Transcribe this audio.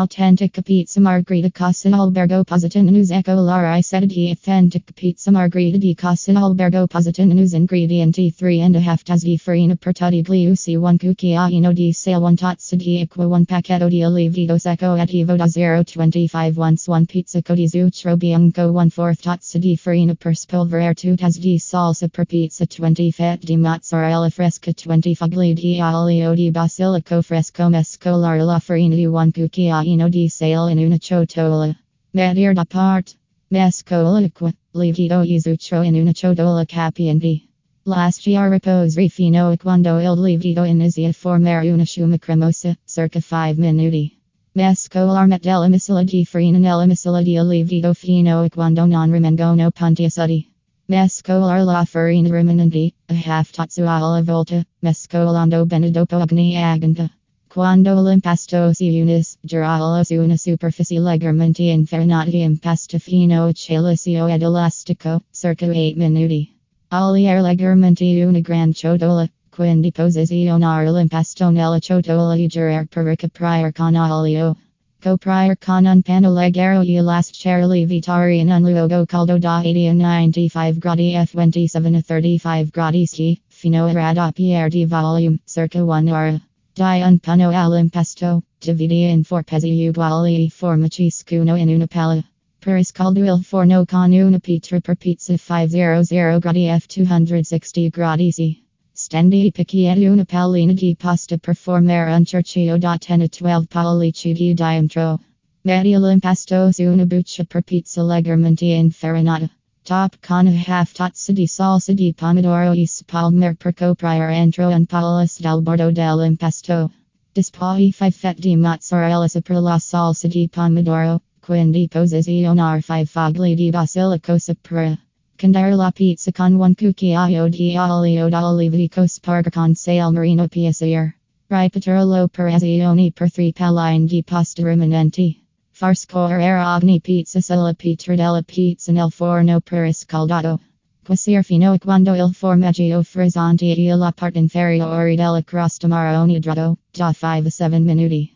Authentic pizza margherita casa albergo eco lara sedati authentic pizza margherita di casa albergo positano ingredienti 3 and a half tazz di farina per tutti gliusi 1 cucchiaino di sale 1 tazza di acqua 1 pacchetto di lievito secco attivo da 025 once 1 pizza di zucchero bianco 1 4 tazza di farina per spolverare 2 tazz di salsa per pizza 20 fette di mozzarella fresca 20 fogli di olio di basilico fresco mescolare la farina di 1 cucchiaino Ino di sale in una ciotola. Medir da part. Mescola acqua. Lievito e zucchero in una ciotola capiente. Lasciare riposare fino a quando il lievito inizia a formare una sciuma cremosa, circa 5 minuti. Mescolar met della miscela di farina nella miscela di lievito fino a quando non rimangono punti asciutti. Mescolar la farina rimanente, a half tazza alla volta, mescolando bene dopo ogni aggiunta. Quando l'impasto si unis, giralo su una superficie leggermente infarinata di impasto fino a celicio ed elastico, circa 8 minuti. Olier leggermente una gran ciotola, quindi posizionare l'impasto nella ciotola e girare per ricoprire con olio. Coprire con un panno leggero e lasciare lievitare in un luogo caldo da 80 a 95 gradi f 27 a 35 gradi C, fino a raddoppiare di volume, circa 1 ora. Di un panno all'impasto, dividi in four pezzi uguali forma ciascuno in una palla. Periscaldo il forno con una pietra per pizza 500 gradi f 260 gradi C. Stendi picchiette una pallina di pasta per formare un cerchio da 10 a 12 pollici di diametro. Media l'impasto su una buccia per pizza leggermente infarinata. Top con half tazza di salsa di pomodoro e spalmer per coprire entro un pollis dal bordo dell'impasto. Dispoi 5 fette di mozzarella sopra la salsa di pomodoro, quindi posizionar 5 fogli di basilico sopra. Condire la pizza con un cucchiaio di olio d'oliva sparga con sale marino piacere. Ripetere l'operazione per 3 palline di pasta rimanenti. Far scorrere ogni pizza sulla pietra della pizza nel forno periscaldato. Cuocere fino a quando il formaggio frizzante e la parte inferiore della crosta marrone idrato, da 5 a 7 minuti.